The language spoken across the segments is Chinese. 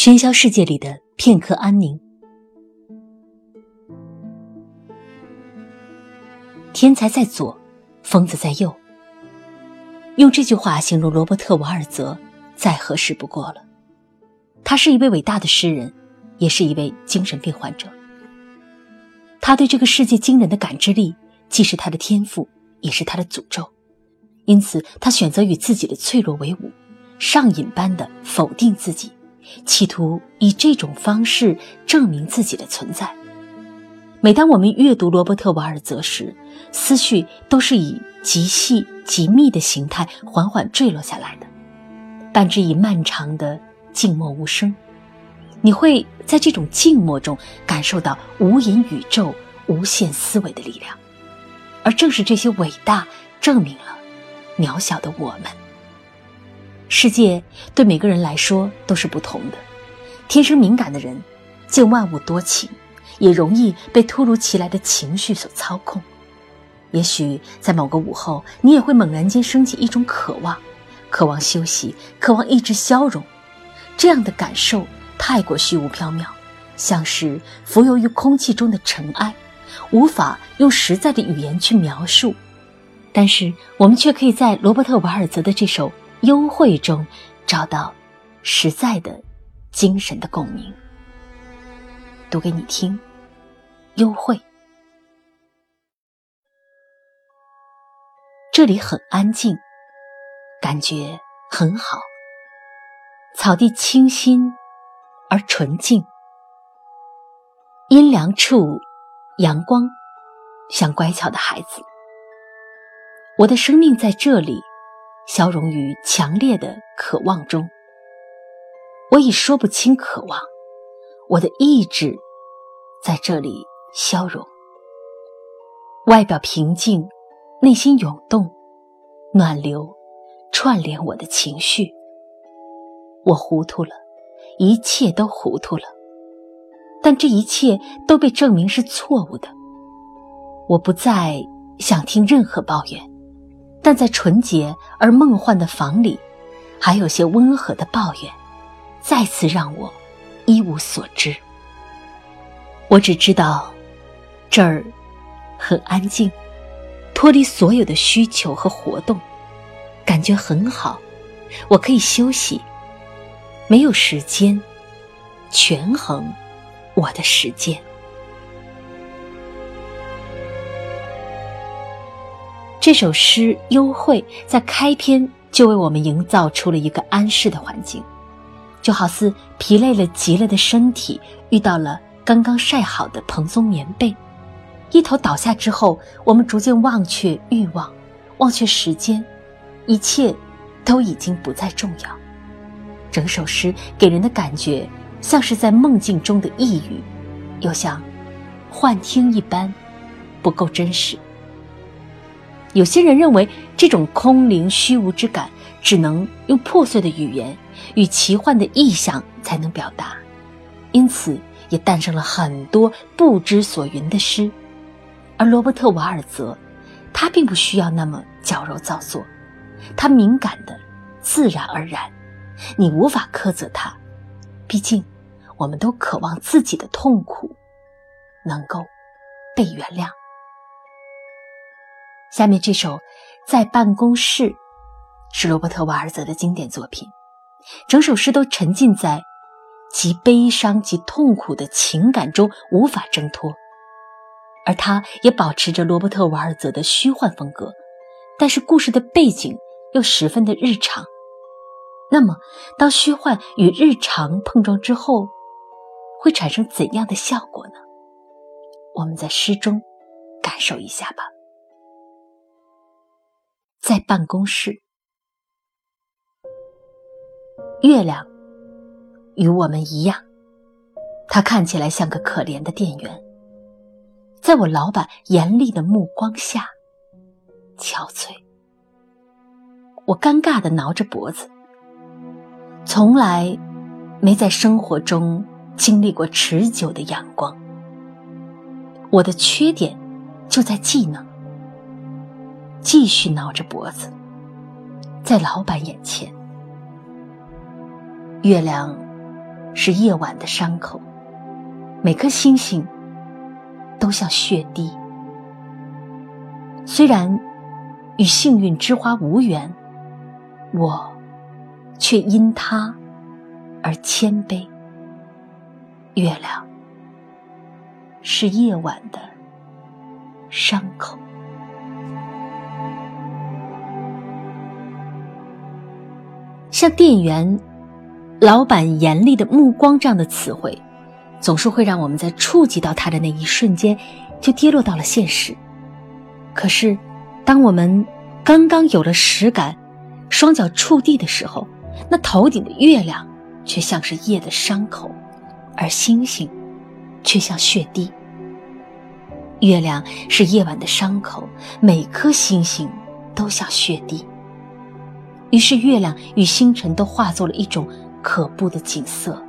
喧嚣世界里的片刻安宁。天才在左，疯子在右。用这句话形容罗伯特·瓦尔泽，再合适不过了。他是一位伟大的诗人，也是一位精神病患者。他对这个世界惊人的感知力，既是他的天赋，也是他的诅咒。因此，他选择与自己的脆弱为伍，上瘾般的否定自己。企图以这种方式证明自己的存在。每当我们阅读罗伯特·瓦尔泽时，思绪都是以极细极密的形态缓缓坠落下来的，伴之以漫长的静默无声。你会在这种静默中感受到无垠宇宙无限思维的力量，而正是这些伟大证明了渺小的我们。世界对每个人来说都是不同的。天生敏感的人，见万物多情，也容易被突如其来的情绪所操控。也许在某个午后，你也会猛然间升起一种渴望，渴望休息，渴望一直消融。这样的感受太过虚无缥缈，像是浮游于空气中的尘埃，无法用实在的语言去描述。但是，我们却可以在罗伯特·瓦尔泽的这首。幽会中找到实在的精神的共鸣。读给你听，幽会。这里很安静，感觉很好。草地清新而纯净，阴凉处阳光像乖巧的孩子。我的生命在这里。消融于强烈的渴望中，我已说不清渴望，我的意志在这里消融。外表平静，内心涌动，暖流串联我的情绪。我糊涂了，一切都糊涂了，但这一切都被证明是错误的。我不再想听任何抱怨。但在纯洁而梦幻的房里，还有些温和的抱怨，再次让我一无所知。我只知道，这儿很安静，脱离所有的需求和活动，感觉很好。我可以休息，没有时间权衡我的时间。这首诗《幽会》在开篇就为我们营造出了一个安适的环境，就好似疲累了极了的身体遇到了刚刚晒好的蓬松棉被，一头倒下之后，我们逐渐忘却欲望，忘却时间，一切都已经不再重要。整首诗给人的感觉像是在梦境中的呓语，又像幻听一般，不够真实。有些人认为，这种空灵虚无之感只能用破碎的语言与奇幻的意象才能表达，因此也诞生了很多不知所云的诗。而罗伯特·瓦尔泽，他并不需要那么矫揉造作，他敏感的自然而然，你无法苛责他。毕竟，我们都渴望自己的痛苦能够被原谅。下面这首《在办公室》是罗伯特·瓦尔泽的经典作品，整首诗都沉浸在极悲伤、极痛苦的情感中，无法挣脱。而他也保持着罗伯特·瓦尔泽的虚幻风格，但是故事的背景又十分的日常。那么，当虚幻与日常碰撞之后，会产生怎样的效果呢？我们在诗中感受一下吧。在办公室，月亮与我们一样，它看起来像个可怜的店员，在我老板严厉的目光下憔悴。我尴尬的挠着脖子，从来没在生活中经历过持久的阳光。我的缺点就在技能。继续挠着脖子，在老板眼前，月亮是夜晚的伤口，每颗星星都像血滴。虽然与幸运之花无缘，我却因它而谦卑。月亮是夜晚的伤口。像店员、老板严厉的目光这样的词汇，总是会让我们在触及到它的那一瞬间，就跌落到了现实。可是，当我们刚刚有了实感，双脚触地的时候，那头顶的月亮却像是夜的伤口，而星星却像血滴。月亮是夜晚的伤口，每颗星星都像血滴。于是，月亮与星辰都化作了一种可怖的景色，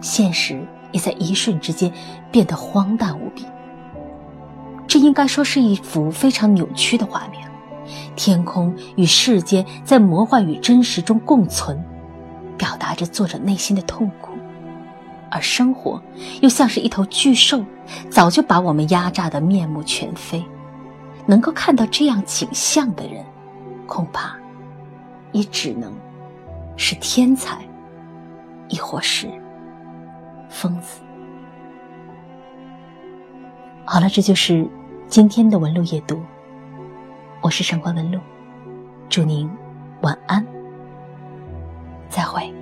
现实也在一瞬之间变得荒诞无比。这应该说是一幅非常扭曲的画面：天空与世间在魔幻与真实中共存，表达着作者内心的痛苦；而生活又像是一头巨兽，早就把我们压榨得面目全非。能够看到这样景象的人，恐怕……也只能是天才，亦或是疯子。好了，这就是今天的文路夜读。我是上官文路，祝您晚安，再会。